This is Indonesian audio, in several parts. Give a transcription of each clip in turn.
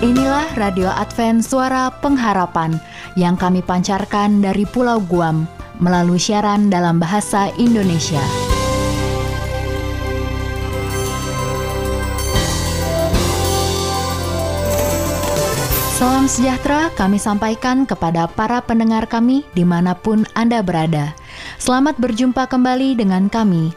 Inilah Radio Advent Suara Pengharapan yang kami pancarkan dari Pulau Guam melalui siaran dalam bahasa Indonesia. Salam sejahtera kami sampaikan kepada para pendengar kami di mana pun Anda berada. Selamat berjumpa kembali dengan kami,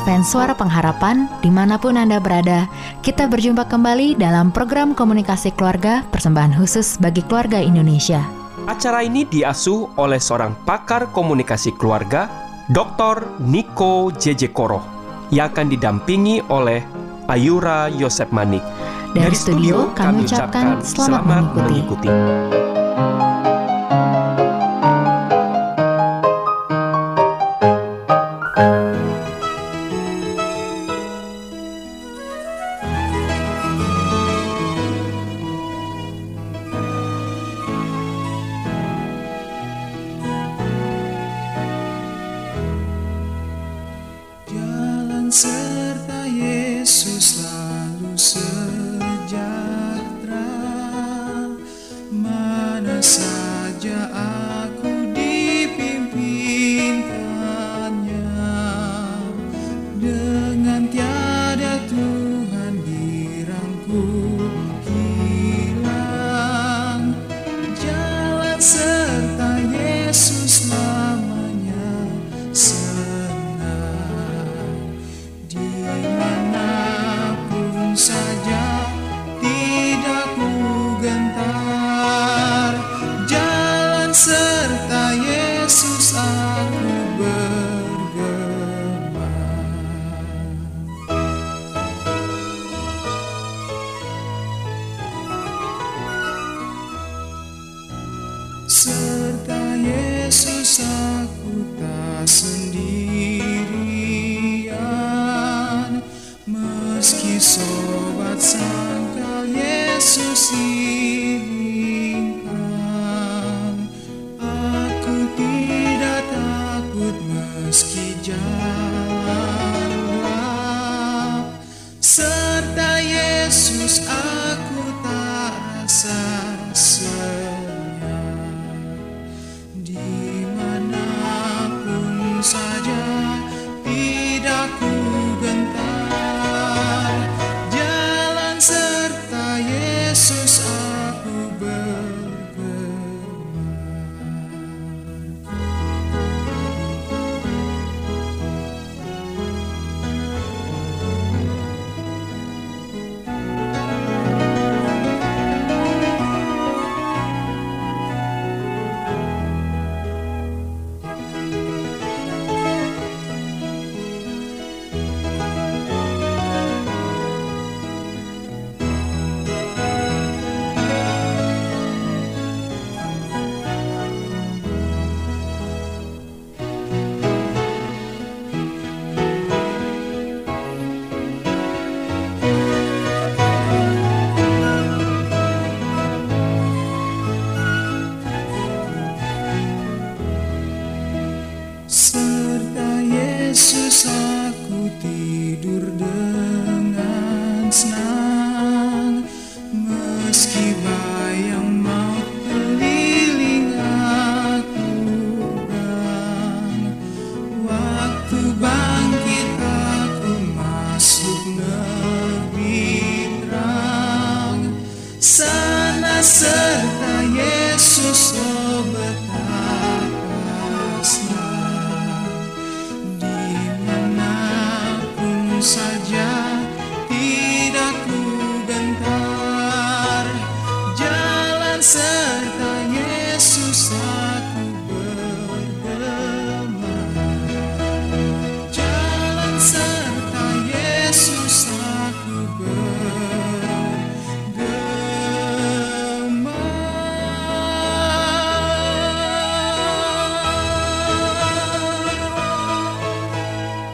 Advent Suara Pengharapan, di mana pun Anda berada, kita berjumpa kembali dalam program komunikasi keluarga persembahan khusus bagi keluarga Indonesia. Acara ini diasuh oleh seorang pakar komunikasi keluarga, Dr. Niko Jejekoro, yang akan didampingi oleh Ayura Yosep Manik. Dari, Dari studio, kami ucapkan selamat, selamat mengikuti. mengikuti.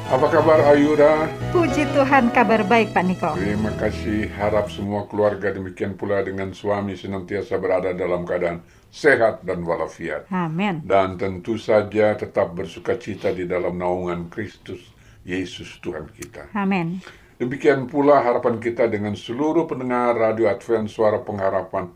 Apa kabar Ayura? Puji Tuhan kabar baik Pak Niko. Terima kasih. Harap semua keluarga demikian pula dengan suami senantiasa berada dalam keadaan sehat dan walafiat. Amin. Dan tentu saja tetap bersuka cita di dalam naungan Kristus Yesus Tuhan kita. Amin. Demikian pula harapan kita dengan seluruh pendengar Radio Advent Suara Pengharapan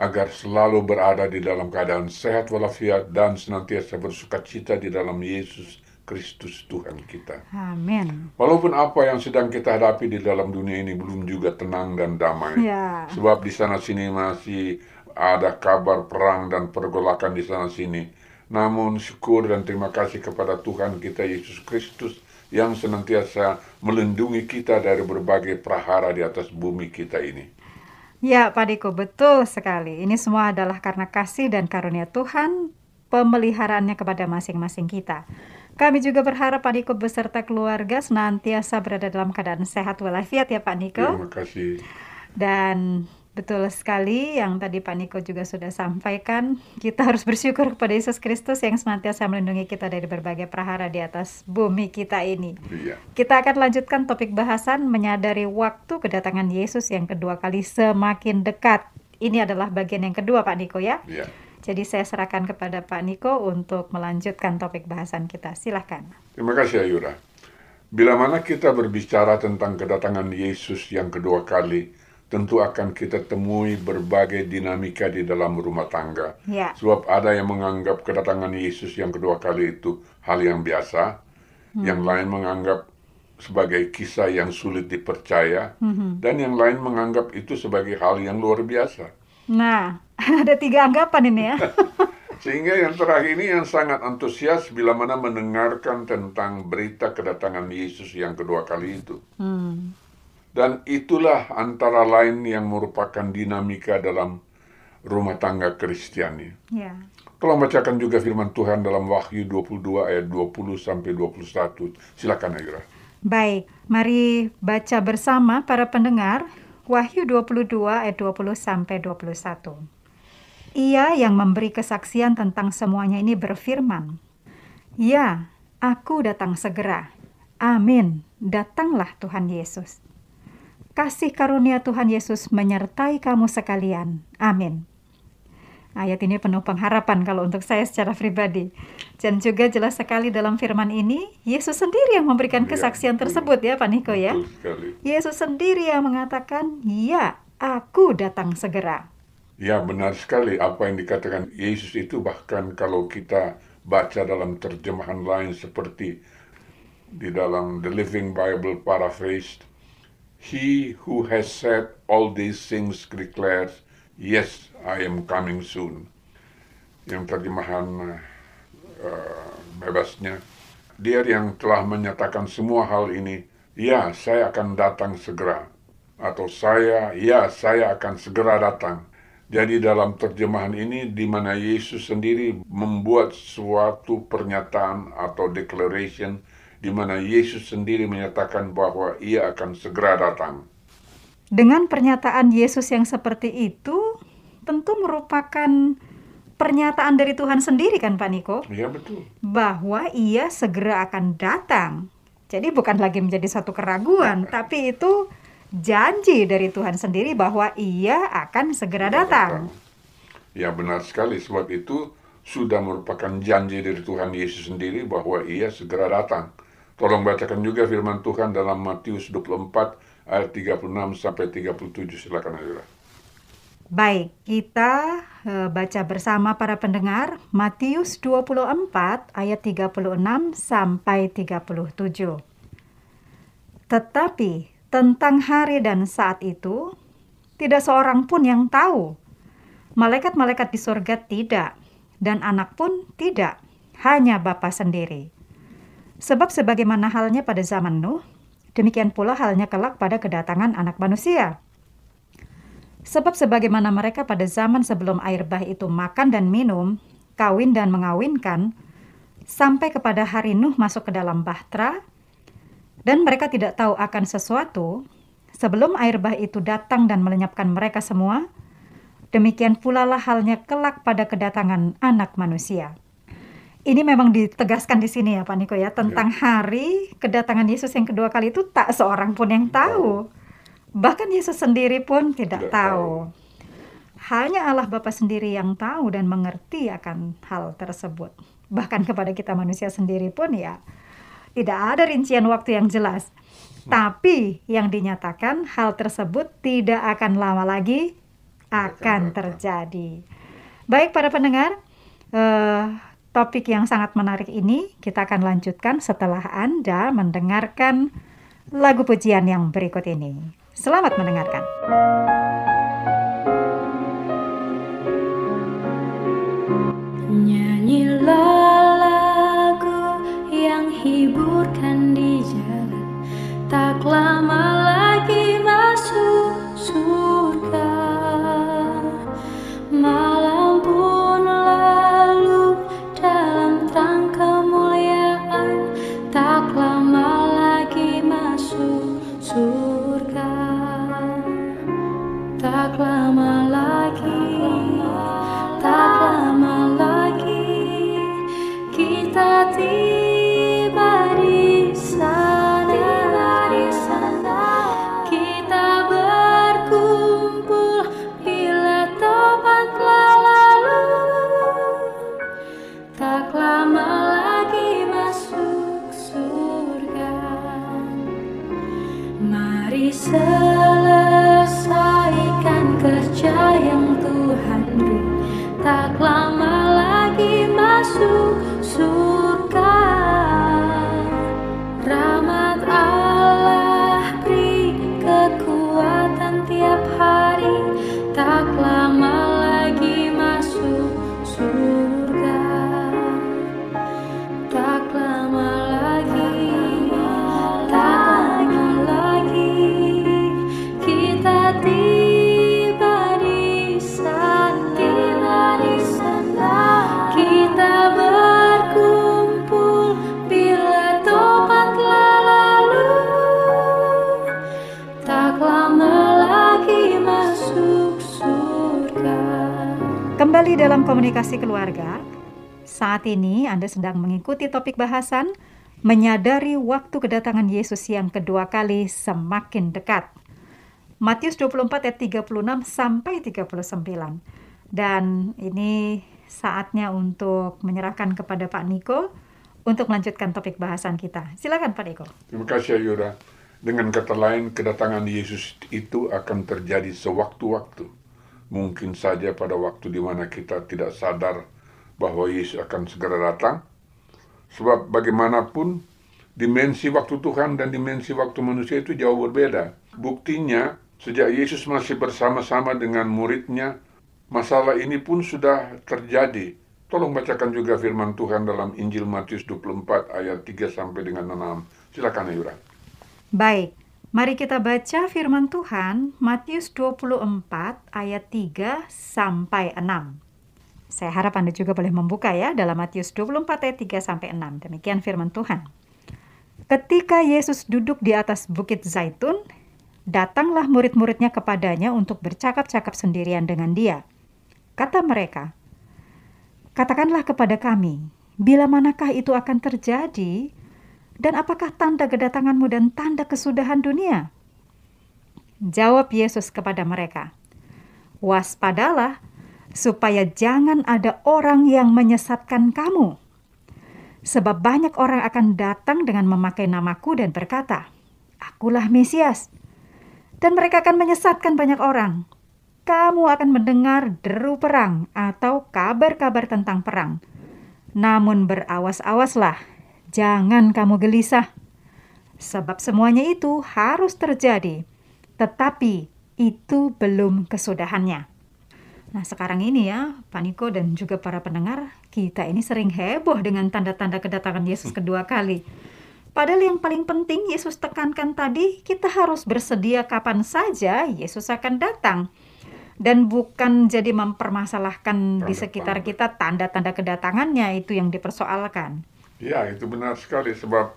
agar selalu berada di dalam keadaan sehat walafiat dan senantiasa bersuka cita di dalam Yesus Kristus Tuhan kita. Amin. Walaupun apa yang sedang kita hadapi di dalam dunia ini belum juga tenang dan damai. Ya. Sebab di sana sini masih ada kabar perang dan pergolakan di sana sini. Namun syukur dan terima kasih kepada Tuhan kita Yesus Kristus yang senantiasa melindungi kita dari berbagai prahara di atas bumi kita ini. Ya Pak Niko, betul sekali. Ini semua adalah karena kasih dan karunia Tuhan pemeliharaannya kepada masing-masing kita. Kami juga berharap Pak Niko beserta keluarga senantiasa berada dalam keadaan sehat walafiat ya Pak Niko. Terima kasih. Dan betul sekali yang tadi Pak Niko juga sudah sampaikan, kita harus bersyukur kepada Yesus Kristus yang senantiasa melindungi kita dari berbagai prahara di atas bumi kita ini. Iya. Kita akan lanjutkan topik bahasan menyadari waktu kedatangan Yesus yang kedua kali semakin dekat. Ini adalah bagian yang kedua Pak Niko ya. Iya. Jadi saya serahkan kepada Pak Niko untuk melanjutkan topik bahasan kita. Silahkan. Terima kasih Ayura. Bila mana kita berbicara tentang kedatangan Yesus yang kedua kali, tentu akan kita temui berbagai dinamika di dalam rumah tangga. Ya. Sebab ada yang menganggap kedatangan Yesus yang kedua kali itu hal yang biasa, yang lain menganggap sebagai kisah yang sulit dipercaya, dan yang lain menganggap itu sebagai hal yang luar biasa. Nah, ada tiga anggapan ini ya. Sehingga yang terakhir ini yang sangat antusias bila mana mendengarkan tentang berita kedatangan Yesus yang kedua kali itu. Hmm. Dan itulah antara lain yang merupakan dinamika dalam rumah tangga Kristiani. Ya. Tolong bacakan juga firman Tuhan dalam Wahyu 22 ayat 20 sampai 21. Silakan Ayura. Baik, mari baca bersama para pendengar Wahyu 22 ayat 20 sampai 21. Ia yang memberi kesaksian tentang semuanya ini berfirman, "Ya, aku datang segera. Amin. Datanglah Tuhan Yesus." Kasih karunia Tuhan Yesus menyertai kamu sekalian. Amin. Ayat ini penuh pengharapan kalau untuk saya secara pribadi. Dan juga jelas sekali dalam firman ini, Yesus sendiri yang memberikan Iya, kesaksian tersebut ya Pak Niko ya. Yesus sendiri yang mengatakan, "Ya, aku datang segera." Ya benar sekali apa yang dikatakan Yesus itu bahkan kalau kita baca dalam terjemahan lain seperti di dalam The Living Bible paraphrased He who has said all these things declares yes I am coming soon yang terjemahan bebasnya. Dia yang telah menyatakan semua hal ini ya saya akan datang segera. Atau saya ya saya akan segera datang. Jadi dalam terjemahan ini di mana Yesus sendiri membuat suatu pernyataan atau declaration di mana Yesus sendiri menyatakan bahwa ia akan segera datang. Dengan pernyataan Yesus yang seperti itu, tentu merupakan pernyataan dari Tuhan sendiri kan Pak Niko? Iya betul. bahwa ia segera akan datang. Jadi bukan lagi menjadi satu keraguan, tapi itu janji dari Tuhan sendiri bahwa ia akan segera datang. Ya benar sekali sebab itu sudah merupakan janji dari Tuhan Yesus sendiri bahwa ia segera datang. Tolong bacakan juga firman Tuhan dalam Matius 24 ayat 36 sampai 37 silakan Ayura. Baik, kita eh, baca bersama para pendengar Matius 24 ayat 36 sampai 37. Tetapi tentang hari dan saat itu tidak seorang pun yang tahu. Malaikat-malaikat di surga tidak dan anak pun tidak, hanya Bapa sendiri. Sebab sebagaimana halnya pada zaman Nuh, demikian pula halnya kelak pada kedatangan anak manusia. Sebab sebagaimana mereka pada zaman sebelum air bah itu makan dan minum, kawin dan mengawinkan, sampai kepada hari Nuh masuk ke dalam bahtera, dan mereka tidak tahu akan sesuatu, sebelum air bah itu datang dan melenyapkan mereka semua, demikian pula lah halnya kelak pada kedatangan anak manusia. ini memang ditegaskan di sini ya Pak Niko ya tentang hari kedatangan Yesus yang kedua kali itu tak seorang pun yang tahu. Bahkan Yesus sendiri pun tidak, Tidak tahu. Hanya Allah Bapa sendiri yang tahu dan mengerti akan hal tersebut. Bahkan kepada kita manusia sendiri pun ya tidak ada rincian waktu yang jelas. Tapi yang dinyatakan hal tersebut tidak akan lama lagi akan terjadi. Baik para pendengar, eh, topik yang sangat menarik ini kita akan lanjutkan setelah Anda mendengarkan lagu pujian yang berikut ini. Selamat mendengarkan. Nyanyilah lagu yang hiburkan di jalan Tak lama Kembali dalam komunikasi keluarga. Saat ini Anda sedang mengikuti topik bahasan menyadari waktu kedatangan Yesus yang kedua kali semakin dekat. Matius 24 ayat 36 sampai 39. Dan ini saatnya untuk menyerahkan kepada Pak Niko untuk melanjutkan topik bahasan kita. Silakan Pak Niko. Terima kasih Ayura. Dengan kata lain, kedatangan Yesus itu akan terjadi sewaktu-waktu. Mungkin saja pada waktu di mana kita tidak sadar bahwa Yesus akan segera datang. Sebab bagaimanapun, dimensi waktu Tuhan dan dimensi waktu manusia itu jauh berbeda. Buktinya, sejak Yesus masih bersama-sama dengan muridnya, masalah ini pun sudah terjadi. Tolong bacakan juga firman Tuhan dalam Injil Matius 24 ayat 3 sampai dengan 6. Silakan Ayura. Baik, mari kita baca firman Tuhan Matius 24 ayat 3 sampai 6. Saya harap Anda juga boleh membuka ya dalam Matius 24 ayat 3 sampai 6. Demikian firman Tuhan. Ketika Yesus duduk di atas bukit Zaitun, datanglah murid-muridnya kepadanya untuk bercakap-cakap sendirian dengan dia. Kata mereka, Katakanlah kepada kami, bila manakah itu akan terjadi, dan apakah tanda kedatanganmu dan tanda kesudahan dunia? Jawab Yesus kepada mereka, Waspadalah, supaya jangan ada orang yang menyesatkan kamu. Sebab banyak orang akan datang dengan memakai namaku dan berkata, Akulah Mesias. Dan mereka akan menyesatkan banyak orang. Kamu akan mendengar deru perang atau kabar-kabar tentang perang. Namun berawas-awaslah, jangan kamu gelisah. Sebab semuanya itu harus terjadi, tetapi itu belum kesudahannya. Nah sekarang ini ya Pak Niko dan juga para pendengar kita ini sering heboh dengan tanda-tanda kedatangan Yesus kedua kali. Padahal yang paling penting Yesus tekankan tadi kita harus bersedia kapan saja Yesus akan datang. Dan bukan jadi mempermasalahkan di sekitar kita tanda-tanda kedatangannya itu yang dipersoalkan. Ya, itu benar sekali sebab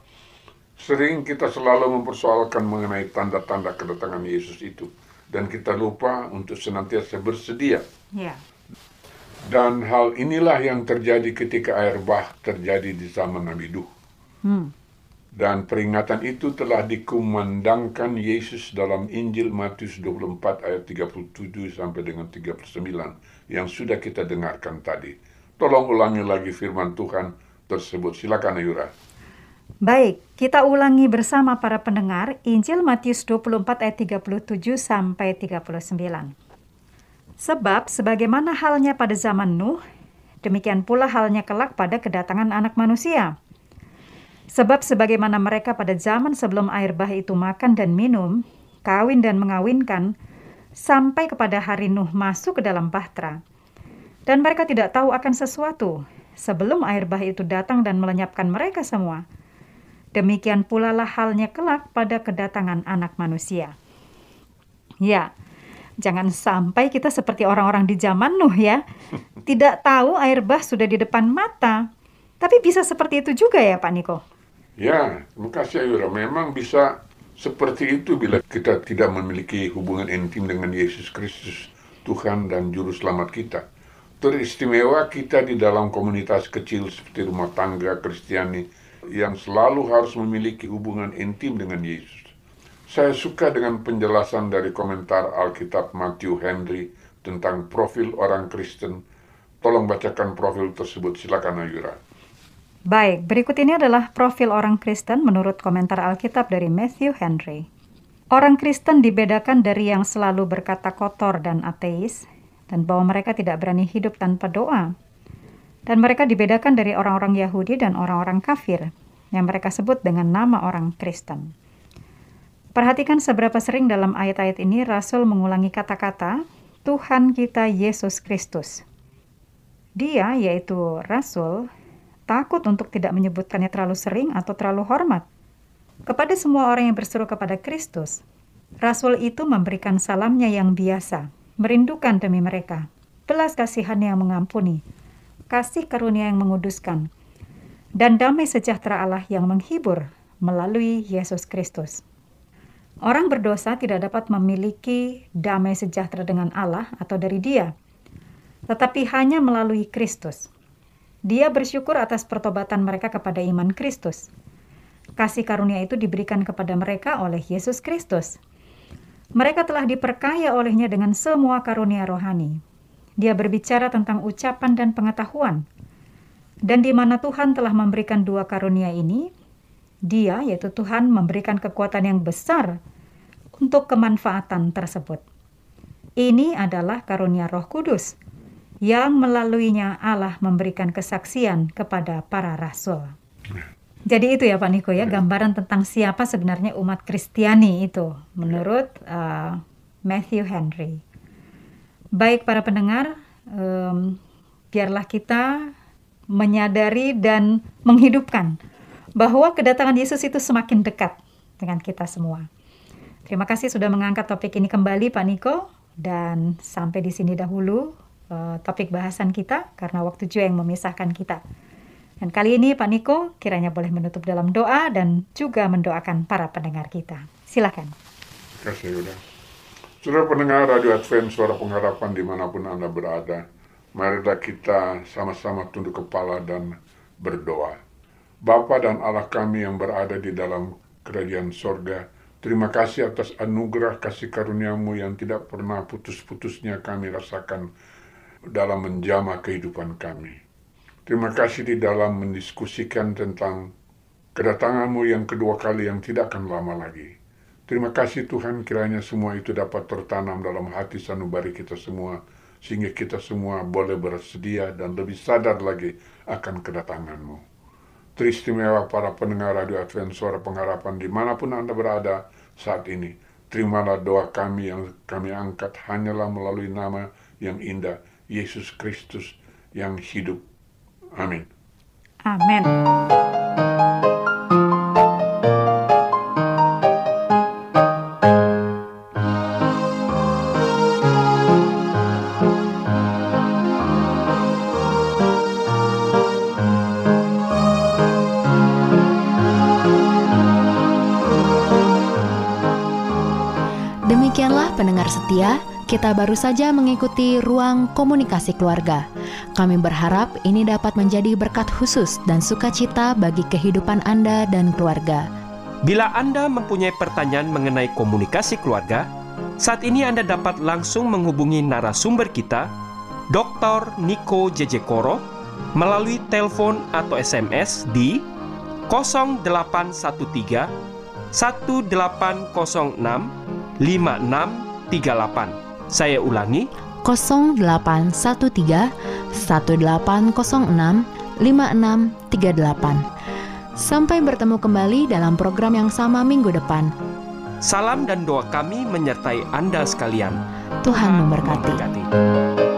sering kita selalu mempersoalkan mengenai tanda-tanda kedatangan Yesus itu dan kita lupa untuk senantiasa bersedia. Ya. Dan hal inilah yang terjadi ketika air bah terjadi di zaman Nabi Nuh. Hmm. Dan peringatan itu telah dikumandangkan Yesus dalam Injil Matius 24 ayat 37 sampai dengan 39 yang sudah kita dengarkan tadi. Tolong ulangi lagi firman Tuhan tersebut. Silakan Ayura. Baik, kita ulangi bersama para pendengar Injil Matius 24 ayat 37 sampai 39. Sebab sebagaimana halnya pada zaman Nuh, demikian pula halnya kelak pada kedatangan anak manusia. Sebab sebagaimana mereka pada zaman sebelum air bah itu makan dan minum, kawin dan mengawinkan, sampai kepada hari Nuh masuk ke dalam bahtera. Dan mereka tidak tahu akan sesuatu, sebelum air bah itu datang dan melenyapkan mereka semua. Demikian pula lah halnya kelak pada kedatangan anak manusia. Ya, jangan sampai kita seperti orang-orang di zaman Nuh ya. Tidak tahu air bah sudah di depan mata. Tapi bisa seperti itu juga ya Pak Niko? Ya, terima kasih Ayura. Memang bisa seperti itu bila kita tidak memiliki hubungan intim dengan Yesus Kristus, Tuhan dan Juru Selamat kita. Teristimewa kita di dalam komunitas kecil seperti rumah tangga Kristiani yang selalu harus memiliki hubungan intim dengan Yesus. Saya suka dengan penjelasan dari komentar Alkitab Matthew Henry tentang profil orang Kristen. Tolong bacakan profil tersebut, silakan Ayura. Baik, berikut ini adalah profil orang Kristen menurut komentar Alkitab dari Matthew Henry. Orang Kristen dibedakan dari yang selalu berkata kotor dan ateis, dan bahwa mereka tidak berani hidup tanpa doa. Dan mereka dibedakan dari orang-orang Yahudi dan orang-orang kafir, yang mereka sebut dengan nama orang Kristen. Perhatikan seberapa sering dalam ayat-ayat ini Rasul mengulangi kata-kata Tuhan kita Yesus Kristus. Dia, yaitu Rasul, takut untuk tidak menyebutkannya terlalu sering atau terlalu hormat. Kepada semua orang yang berseru kepada Kristus, Rasul itu memberikan salamnya yang biasa, merindukan demi mereka, belas kasihan yang mengampuni, kasih karunia yang menguduskan, dan damai sejahtera Allah yang menghibur melalui Yesus Kristus. Orang berdosa tidak dapat memiliki damai sejahtera dengan Allah atau dari Dia, tetapi hanya melalui Kristus. Dia bersyukur atas pertobatan mereka kepada iman Kristus. Kasih karunia itu diberikan kepada mereka oleh Yesus Kristus. Mereka telah diperkaya olehnya dengan semua karunia rohani. Dia berbicara tentang ucapan dan pengetahuan. Dan di mana Tuhan telah memberikan dua karunia ini, dia, yaitu Tuhan, memberikan kekuatan yang besar untuk kemanfaatan tersebut. Ini adalah karunia Roh Kudus, yang melaluinya Allah memberikan kesaksian kepada para rasul. Jadi itu ya Pak Niko ya gambaran tentang siapa sebenarnya umat Kristiani itu menurut uh, Matthew Henry. Baik para pendengar, um, biarlah kita menyadari dan menghidupkan bahwa kedatangan Yesus itu semakin dekat dengan kita semua. Terima kasih sudah mengangkat topik ini kembali Pak Niko dan sampai di sini dahulu uh, topik bahasan kita karena waktu juga yang memisahkan kita. Dan kali ini Pak Niko kiranya boleh menutup dalam doa dan juga mendoakan para pendengar kita. Silakan. Terima kasih Yuda. Saudara pendengar Radio Advent, suara pengharapan di mana pun Anda berada, marilah kita sama-sama tunduk kepala dan berdoa. Bapa dan Allah kami yang berada di dalam kerajaan sorga, terima kasih atas anugerah kasih karuniamu yang tidak pernah putus-putusnya kami rasakan dalam menjamah kehidupan kami. Terima kasih di dalam mendiskusikan tentang kedatanganmu yang kedua kali yang tidak akan lama lagi. Terima kasih Tuhan kiranya semua itu dapat tertanam dalam hati sanubari kita semua sehingga kita semua boleh bersedia dan lebih sadar lagi akan kedatanganmu. Teristimewa para pendengar Radio Advent Suara Pengharapan di mana pun Anda berada saat ini. Terimalah doa kami yang kami angkat hanyalah melalui nama yang indah Yesus Kristus yang hidup. Amin. Amin. Demikianlah pendengar setia, kita baru saja mengikuti ruang komunikasi keluarga. Kami berharap ini dapat menjadi berkat khusus dan sukacita bagi kehidupan Anda dan keluarga. Bila Anda mempunyai pertanyaan mengenai komunikasi keluarga, saat ini Anda dapat langsung menghubungi narasumber kita, Dr. Niko Jejekoro, melalui telepon atau SMS di 0813 1806 5638. Saya ulangi, 0813 1806 5638. Sampai bertemu kembali dalam program yang sama minggu depan. salam dan doa kami menyertai Anda sekalian. Tuhan memberkati. Trouble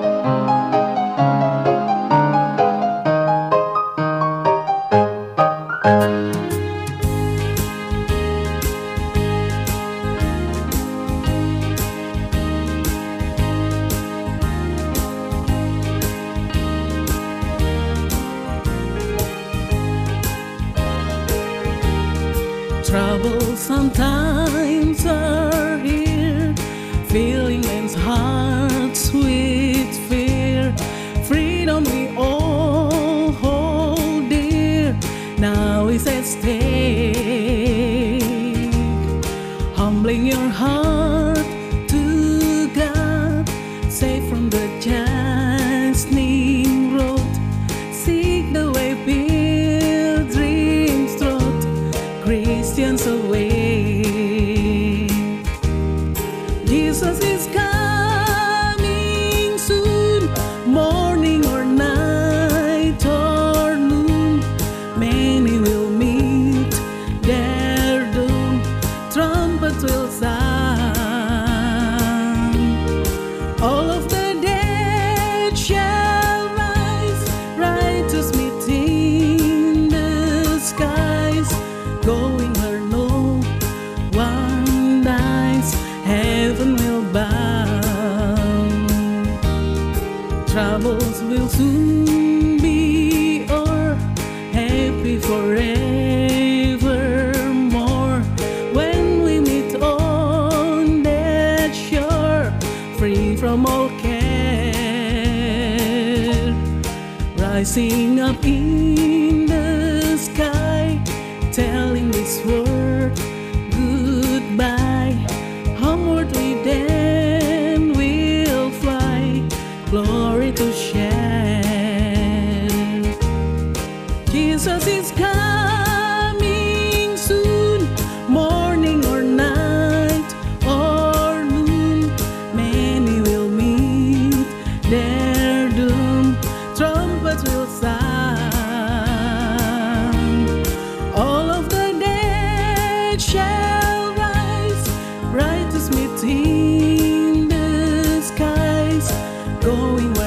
soon be o'er, happy forevermore. When we meet on that shore, free from all care, rising up in meeting the skies, going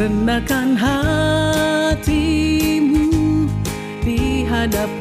Rendahkan hatimu di hadapan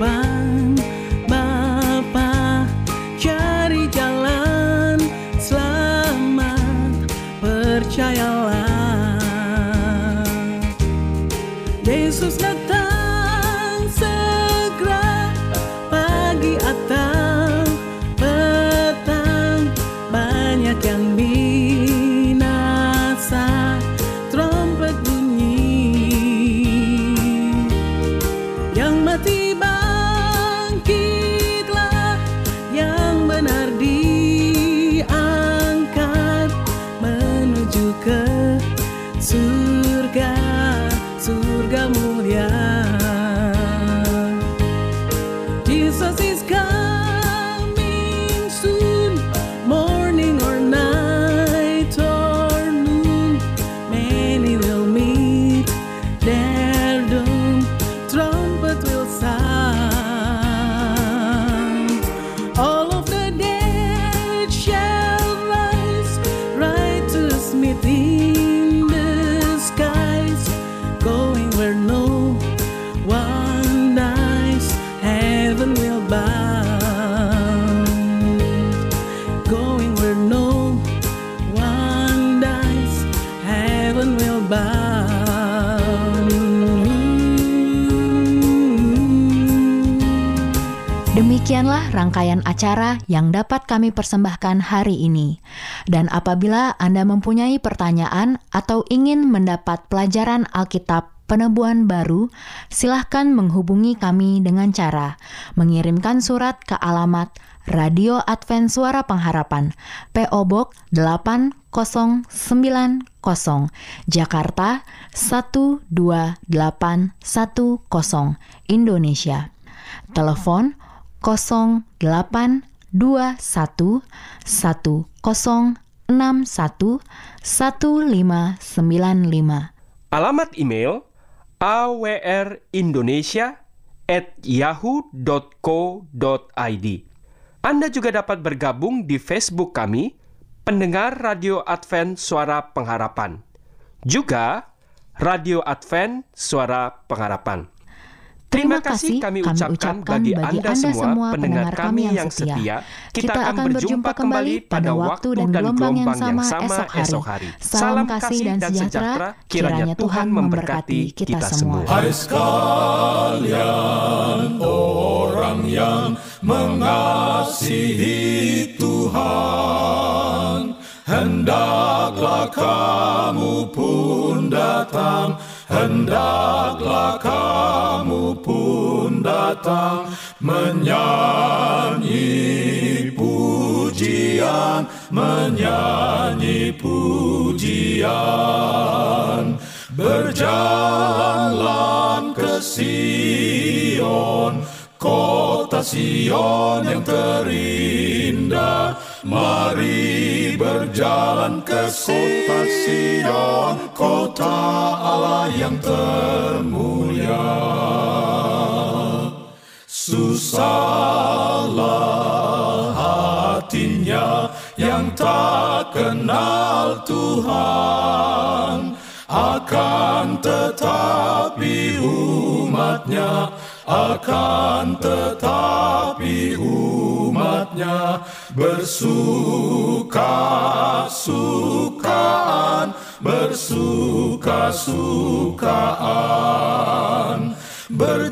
rangkaian acara yang dapat kami persembahkan hari ini. Dan apabila Anda mempunyai pertanyaan atau ingin mendapat pelajaran Alkitab penebuan baru, silahkan menghubungi kami dengan cara mengirimkan surat ke alamat Radio Advent Suara Pengharapan, PO Box 8090, Jakarta 12810, Indonesia. Telepon 0821 1061 1595. Alamat email awrindonesia at yahoo.co.id Anda juga dapat bergabung di Facebook kami, pendengar Radio Advent Suara Pengharapan. Juga Radio Advent Suara Pengharapan. Terima kasih kami ucapkan bagi Anda semua pendengar kami yang setia. Kita akan berjumpa kembali pada waktu dan gelombang yang sama esok hari. Salam kasih dan sejahtera, kiranya Tuhan memberkati kita semua. Hai sekalian orang yang mengasihi Tuhan Hendaklah kamu pun datang Hendaklah kamu pun datang menyanyi pujian, menyanyi pujian. Berjalanlah ke Sion, kota Sion yang terindah. Mari berjalan ke kota Sion, kota Allah yang termulia. Susahlah hatinya yang tak kenal Tuhan, akan tetapi umatnya akan tetapi umatnya bersuka-sukaan, bersuka-sukaan. Berjalan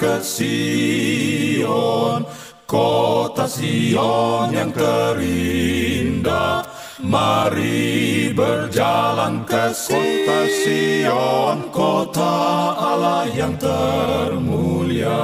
ke Sion, kota Sion yang terindah. Mari berjalan ke kota Sion, kota Allah yang termulia.